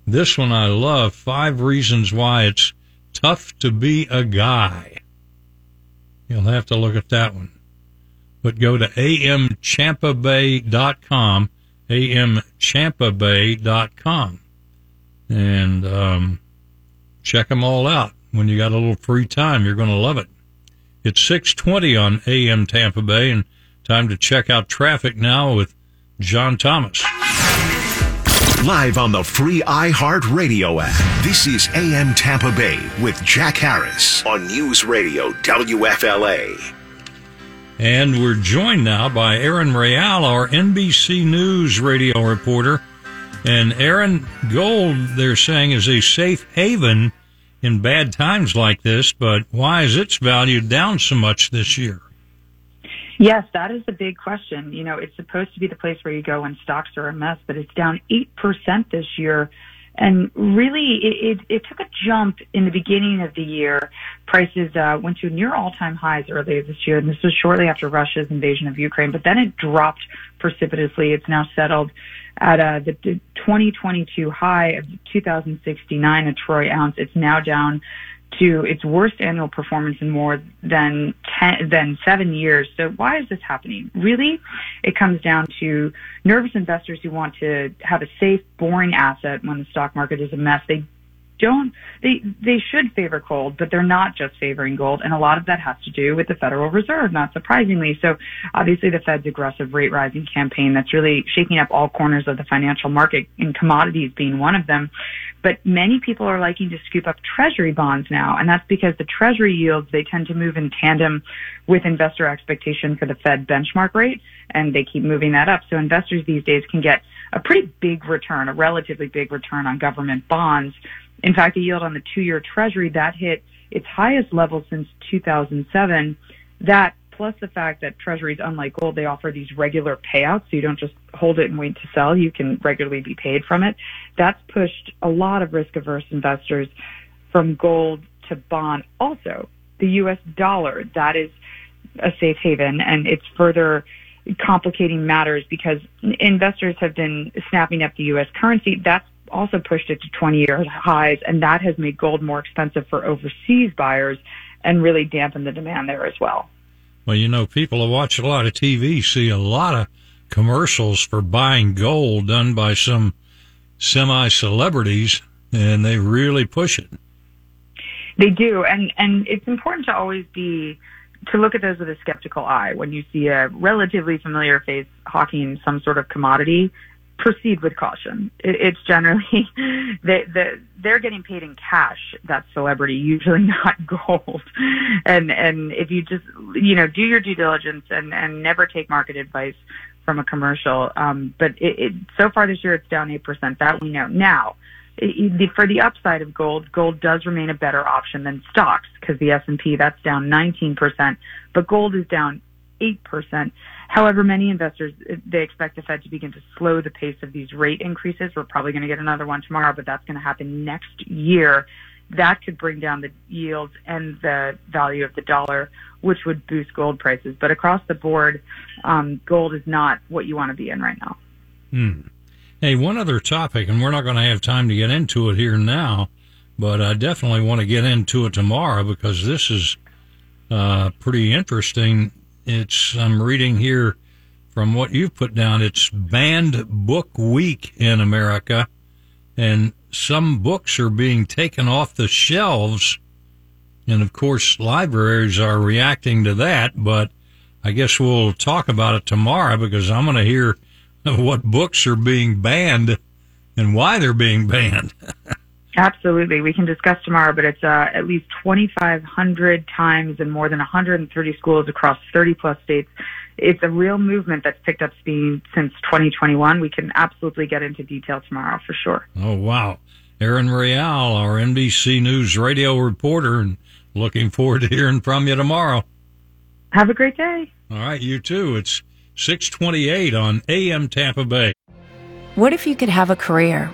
This one I love. Five reasons why it's tough to be a guy. You'll have to look at that one. But go to amtampabay.com, amtampabay.com, and um, check them all out. When you got a little free time, you're going to love it. It's 620 on AM Tampa Bay, and time to check out traffic now with John Thomas. Live on the free iHeart Radio app. This is AM Tampa Bay with Jack Harris on News Radio WFLA. And we're joined now by Aaron Real, our NBC News radio reporter. And Aaron, gold, they're saying, is a safe haven in bad times like this, but why is its value down so much this year? Yes, that is the big question. You know, it's supposed to be the place where you go when stocks are a mess, but it's down 8% this year. And really, it, it, it took a jump in the beginning of the year. Prices uh, went to near all-time highs earlier this year, and this was shortly after Russia's invasion of Ukraine. But then it dropped precipitously. It's now settled at uh, the, the 2022 high of 2069 a troy ounce. It's now down to its worst annual performance in more than 10, than seven years. So why is this happening? Really, it comes down to nervous investors who want to have a safe, boring asset when the stock market is a mess. They don't they they should favor gold, but they're not just favoring gold, and a lot of that has to do with the Federal Reserve, not surprisingly. So obviously the Fed's aggressive rate rising campaign that's really shaking up all corners of the financial market, and commodities being one of them. But many people are liking to scoop up treasury bonds now, and that's because the treasury yields, they tend to move in tandem with investor expectation for the Fed benchmark rate, and they keep moving that up. So investors these days can get a pretty big return, a relatively big return on government bonds. In fact, the yield on the two-year treasury, that hit its highest level since 2007. That plus the fact that treasuries, unlike gold, they offer these regular payouts. So you don't just hold it and wait to sell. You can regularly be paid from it. That's pushed a lot of risk averse investors from gold to bond. Also, the U.S. dollar, that is a safe haven and it's further complicating matters because investors have been snapping up the U.S. currency. That's also pushed it to 20 year highs and that has made gold more expensive for overseas buyers and really dampened the demand there as well. Well, you know, people who watch a lot of TV see a lot of commercials for buying gold done by some semi celebrities, and they really push it. They do, and and it's important to always be to look at those with a skeptical eye when you see a relatively familiar face hawking some sort of commodity proceed with caution. It, it's generally they, they, they're getting paid in cash. That celebrity, usually not gold. And and if you just you know do your due diligence and and never take market advice from a commercial. Um, but it, it, so far this year it's down eight percent. That we know now. It, for the upside of gold, gold does remain a better option than stocks because the S&P that's down 19%, but gold is down 8%. However, many investors, they expect the Fed to begin to slow the pace of these rate increases. We're probably going to get another one tomorrow, but that's going to happen next year. That could bring down the yields and the value of the dollar, which would boost gold prices. But across the board, um, gold is not what you want to be in right now. Hmm. Hey, one other topic, and we're not going to have time to get into it here now, but I definitely want to get into it tomorrow because this is uh, pretty interesting it's I'm reading here from what you've put down. It's banned book week in America, and some books are being taken off the shelves And of course, libraries are reacting to that, but I guess we'll talk about it tomorrow because I'm going to hear what books are being banned and why they're being banned. Absolutely. We can discuss tomorrow, but it's uh, at least 2,500 times in more than 130 schools across 30 plus states. It's a real movement that's picked up speed since 2021. We can absolutely get into detail tomorrow for sure. Oh, wow. Erin Real, our NBC News radio reporter, and looking forward to hearing from you tomorrow. Have a great day. All right, you too. It's 628 on AM Tampa Bay. What if you could have a career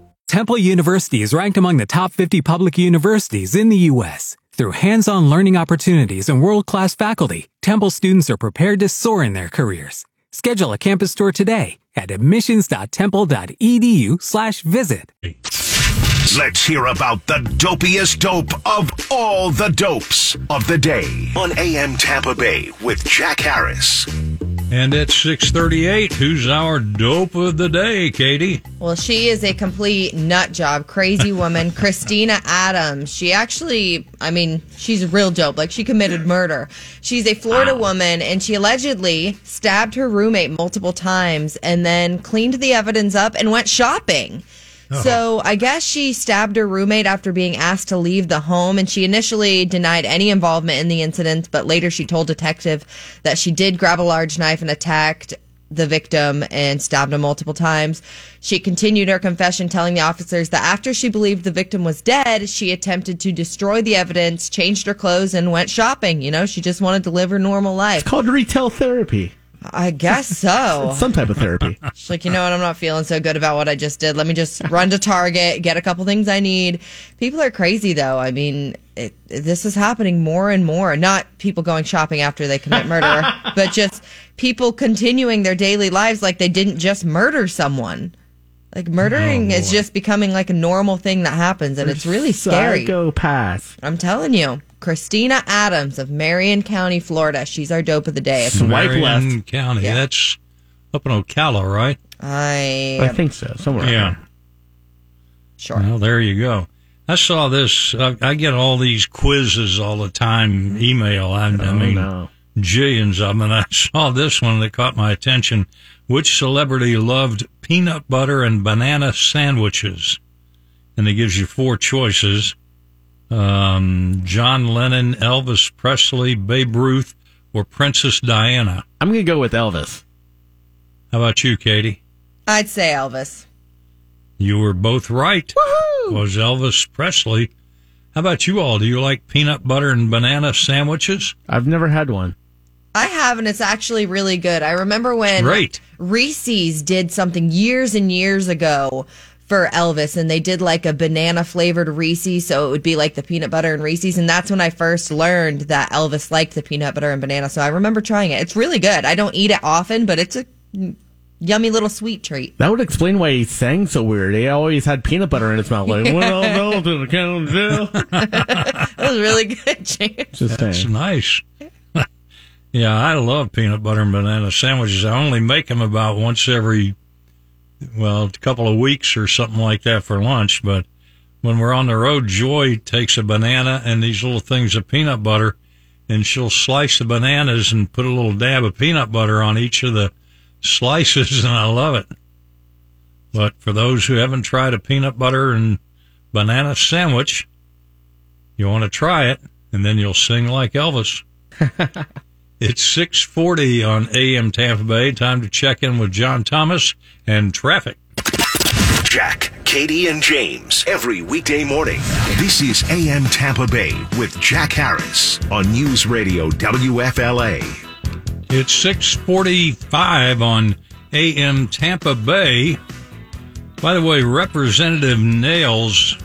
Temple University is ranked among the top 50 public universities in the U.S. Through hands-on learning opportunities and world-class faculty, Temple students are prepared to soar in their careers. Schedule a campus tour today at admissions.temple.edu/visit. Let's hear about the dopiest dope of all the dopes of the day on AM Tampa Bay with Jack Harris. And at 638, who's our dope of the day, Katie? Well, she is a complete nut job, crazy woman, Christina Adams. She actually, I mean, she's a real dope. Like, she committed murder. She's a Florida woman, and she allegedly stabbed her roommate multiple times and then cleaned the evidence up and went shopping. Oh. So I guess she stabbed her roommate after being asked to leave the home, and she initially denied any involvement in the incident, but later she told detective that she did grab a large knife and attacked the victim and stabbed him multiple times. She continued her confession, telling the officers that after she believed the victim was dead, she attempted to destroy the evidence, changed her clothes, and went shopping. You know, she just wanted to live her normal life. It's called retail therapy. I guess so. Some type of therapy. She's like, you know what? I'm not feeling so good about what I just did. Let me just run to Target, get a couple things I need. People are crazy, though. I mean, it, this is happening more and more. Not people going shopping after they commit murder, but just people continuing their daily lives like they didn't just murder someone. Like oh, murdering Oh, is just becoming like a normal thing that happens, and it's really scary. Psycho pass. I'm telling you. Christina Adams of Marion County, Florida. She's our dope of the day. Marion County. That's up in Ocala, right? I I think so. Somewhere. Yeah. Sure. Well, there you go. I saw this. I, I get all these quizzes all the time, email. I, I Oh, mean, no. jillions of them. And I saw this one that caught my attention. Which celebrity loved peanut butter and banana sandwiches? And it gives you four choices. Um, John Lennon, Elvis Presley, Babe Ruth, or Princess Diana. I'm going to go with Elvis. How about you, Katie? I'd say Elvis. You were both right. Was Elvis Presley. How about you all? Do you like peanut butter and banana sandwiches? I've never had one. I have, and it's actually really good. I remember when Great. Reese's did something years and years ago for Elvis, and they did like a banana flavored Reese's, so it would be like the peanut butter and Reese's, and that's when I first learned that Elvis liked the peanut butter and banana. So I remember trying it. It's really good. I don't eat it often, but it's a yummy little sweet treat. That would explain why he sang so weird. He always had peanut butter in his mouth. Like, well, no, to the county That was really good, James. Just That's saying. nice. yeah, I love peanut butter and banana sandwiches. I only make them about once every, well, a couple of weeks or something like that for lunch. But when we're on the road, Joy takes a banana and these little things of peanut butter, and she'll slice the bananas and put a little dab of peanut butter on each of the slices, and I love it. But for those who haven't tried a peanut butter and banana sandwich, you want to try it, and then you'll sing like Elvis. it's 640 on AM Tampa Bay. Time to check in with John Thomas and traffic. Jack, Katie, and James every weekday morning. This is AM Tampa Bay with Jack Harris on News Radio WFLA. It's 645 on AM Tampa Bay. By the way, Representative Nehls,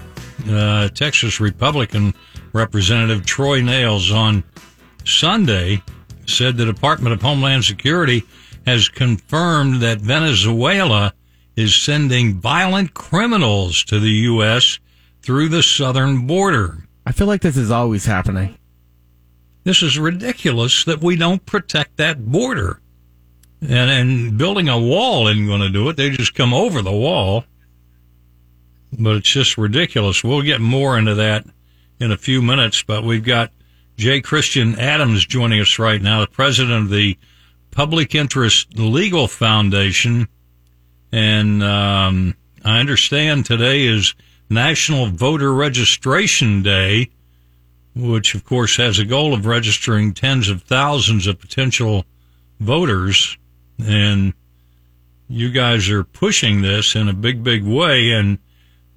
uh, Texas Republican Representative Troy Nehls on Sunday said the Department of Homeland Security has confirmed that Venezuela is sending violent criminals to the U.S. through the southern border. I feel like this is always happening. This is ridiculous that we don't protect that border. And, and building a wall isn't going to do it. They just come over the wall. But it's just ridiculous. We'll get more into that in a few minutes, but we've got J. Christian Adams joining us right now, the president of the Public Interest Legal Foundation. And um, I understand today is National Voter Registration Day, which of course has a goal of registering tens of thousands of potential voters. And you guys are pushing this in a big, big way, and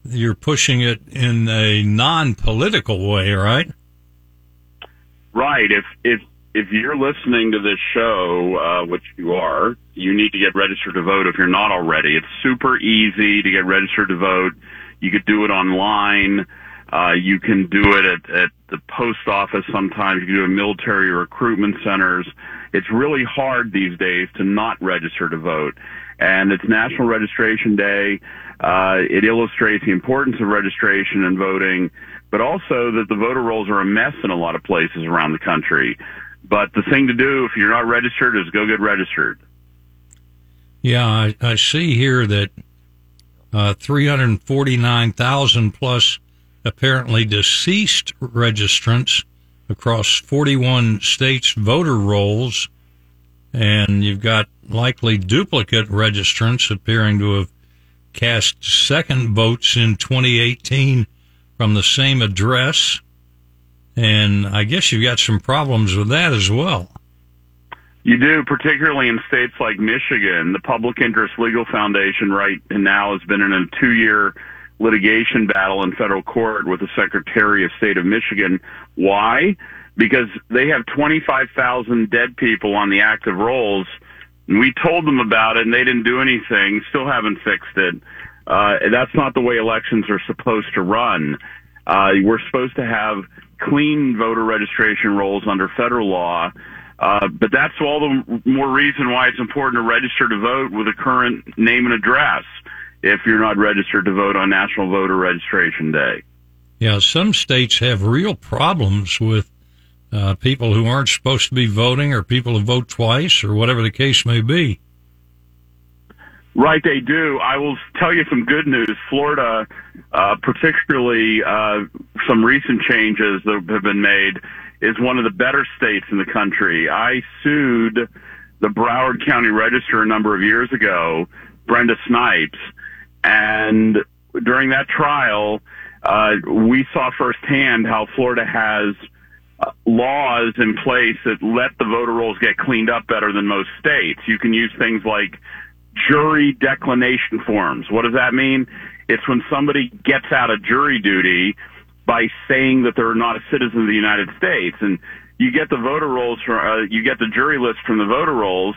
you're pushing it in a non-political way, right? Right. If if if you're listening to this show, uh, which you are, you need to get registered to vote if you're not already. It's super easy to get registered to vote. You could do it online. Uh, you can do it at, at the post office sometimes. You can do it in military recruitment centers. It's really hard these days to not register to vote. And it's National Registration Day. Uh, it illustrates the importance of registration and voting, but also that the voter rolls are a mess in a lot of places around the country. But the thing to do if you're not registered is go get registered. Yeah, I, I see here that uh, 349,000 plus apparently deceased registrants across 41 states voter rolls, and you've got likely duplicate registrants appearing to have cast second votes in 2018 from the same address. And I guess you've got some problems with that as well. You do, particularly in states like Michigan. The Public Interest Legal Foundation right now has been in a two year litigation battle in federal court with the Secretary of State of Michigan. Why? Because they have 25,000 dead people on the active rolls. And we told them about it and they didn't do anything, still haven't fixed it. Uh, that's not the way elections are supposed to run. Uh, we're supposed to have clean voter registration rolls under federal law. Uh, but that's all the more reason why it's important to register to vote with a current name and address if you're not registered to vote on National Voter Registration Day. Yeah, some states have real problems with uh, people who aren't supposed to be voting or people who vote twice or whatever the case may be. Right, they do. I will tell you some good news. Florida, uh, particularly uh, some recent changes that have been made, is one of the better states in the country. I sued the Broward County Register a number of years ago, Brenda Snipes, and during that trial, uh, we saw firsthand how Florida has uh, laws in place that let the voter rolls get cleaned up better than most states. You can use things like jury declination forms. What does that mean? It's when somebody gets out of jury duty by saying that they're not a citizen of the United States. And you get the voter rolls from, uh, you get the jury list from the voter rolls.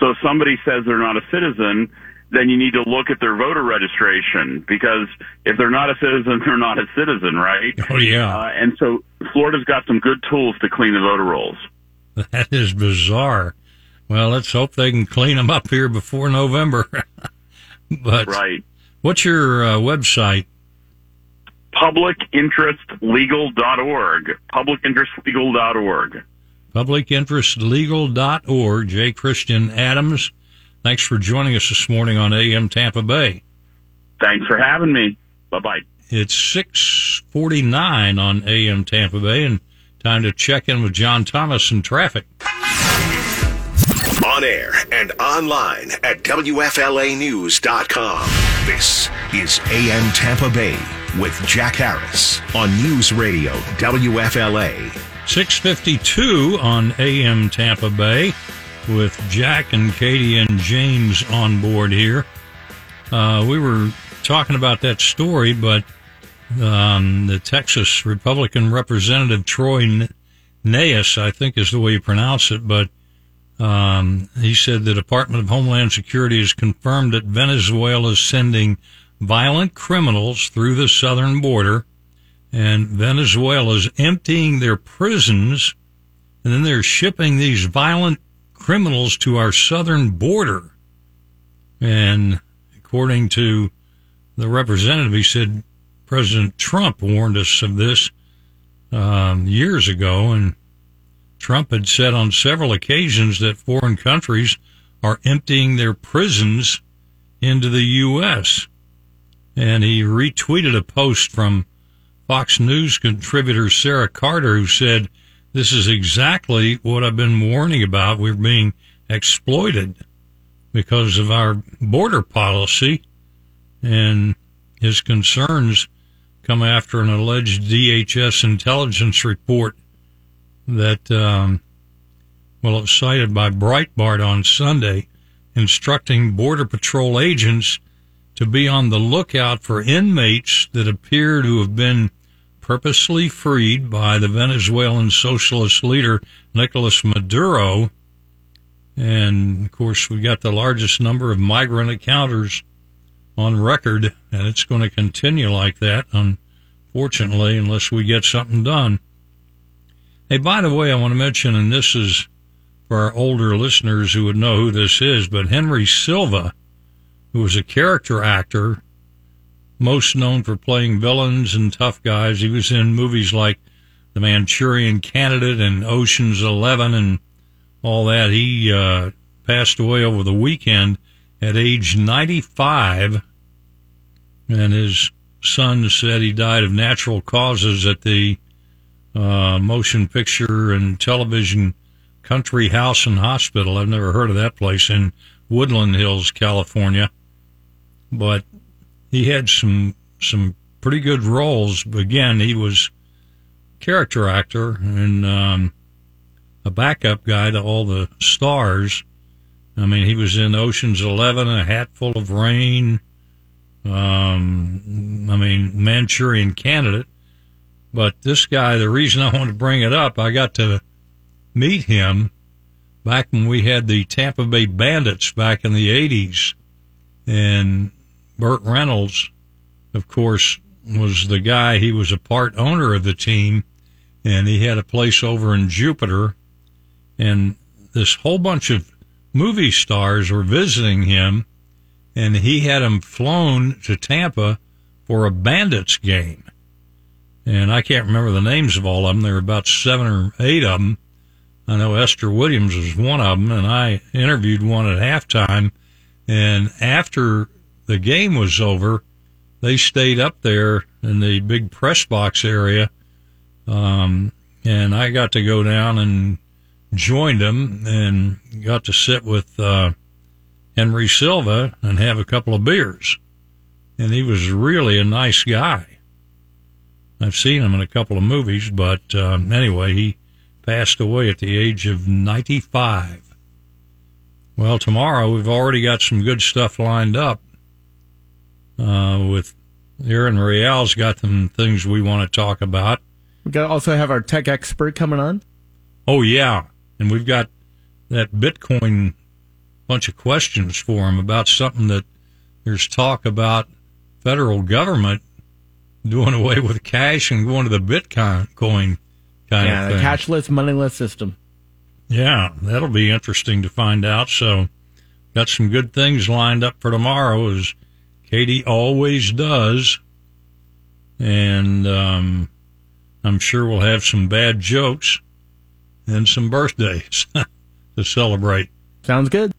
So if somebody says they're not a citizen, then you need to look at their voter registration because if they're not a citizen, they're not a citizen, right? Oh yeah. Uh, and so Florida's got some good tools to clean the voter rolls. That is bizarre. Well, let's hope they can clean them up here before November. but right. What's your uh, website? Publicinterestlegal.org. Publicinterestlegal.org. Publicinterestlegal.org. J. Christian Adams. Thanks for joining us this morning on AM Tampa Bay. Thanks for having me. Bye bye. It's 649 on AM Tampa Bay and time to check in with John Thomas in traffic on air and online at WFLAnews.com. This is AM Tampa Bay with Jack Harris on News Radio WFLA. 652 on AM Tampa Bay with Jack and Katie and James on board here. Uh, we were talking about that story, but um, the Texas Republican Representative Troy Nehus, I think is the way you pronounce it, but um, he said the Department of Homeland Security has confirmed that Venezuela is sending violent criminals through the southern border, and Venezuela is emptying their prisons and then they're shipping these violent criminals to our southern border. And according to the representative, he said President Trump warned us of this um, years ago, and Trump had said on several occasions that foreign countries are emptying their prisons into the U.S. And he retweeted a post from Fox News contributor Sarah Carter who said, This is exactly what I've been warning about. We're being exploited because of our border policy. And his concerns come after an alleged DHS intelligence report that, um, well, it was cited by Breitbart on Sunday, instructing Border Patrol agents to be on the lookout for inmates that appear to have been purposely freed by the Venezuelan socialist leader Nicolas Maduro. And of course, we got the largest number of migrant encounters on record, and it's going to continue like that, unfortunately, unless we get something done. Hey, by the way, I want to mention, and this is for our older listeners who would know who this is, but Henry Silva who was a character actor, most known for playing villains and tough guys. He was in movies like The Manchurian Candidate and Ocean's Eleven and all that. He uh, passed away over the weekend at age 95, and his son said he died of natural causes at the uh, motion picture and television country house and hospital. I've never heard of that place in Woodland Hills, California but he had some some pretty good roles. Again, he was character actor and um, a backup guy to all the stars. I mean, he was in Ocean's Eleven, A Hatful of Rain. Um, I mean, Manchurian Candidate. But this guy, the reason I want to bring it up, I got to meet him back when we had the Tampa Bay Bandits back in the 80s. And Burt Reynolds, of course, was the guy. He was a part owner of the team, and he had a place over in Jupiter. And this whole bunch of movie stars were visiting him, and he had them flown to Tampa for a Bandits game. And I can't remember the names of all of them. There were about seven or eight of them. I know Esther Williams was one of them, and I interviewed one at halftime. And after the game was over, they stayed up there in the big press box area. Um, and I got to go down and joined them and got to sit with, uh, Henry Silva and have a couple of beers. And he was really a nice guy. I've seen him in a couple of movies, but um, anyway, he passed away at the age of 95. Well, tomorrow we've already got some good stuff lined up uh, with Aaron Real's got some things we want to talk about. We got to also have our tech expert coming on. Oh yeah, and we've got that Bitcoin bunch of questions for him about something that there's talk about federal government doing away with cash and going to the Bitcoin coin kind yeah, of thing. the cashless, moneyless system. Yeah, that'll be interesting to find out. So, got some good things lined up for tomorrow. as Katie always does. And um, I'm sure we'll have some bad jokes and some birthdays to celebrate. Sounds good.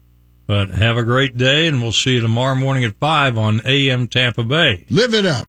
But have a great day, and we'll see you tomorrow morning at 5 on AM Tampa Bay. Live it up.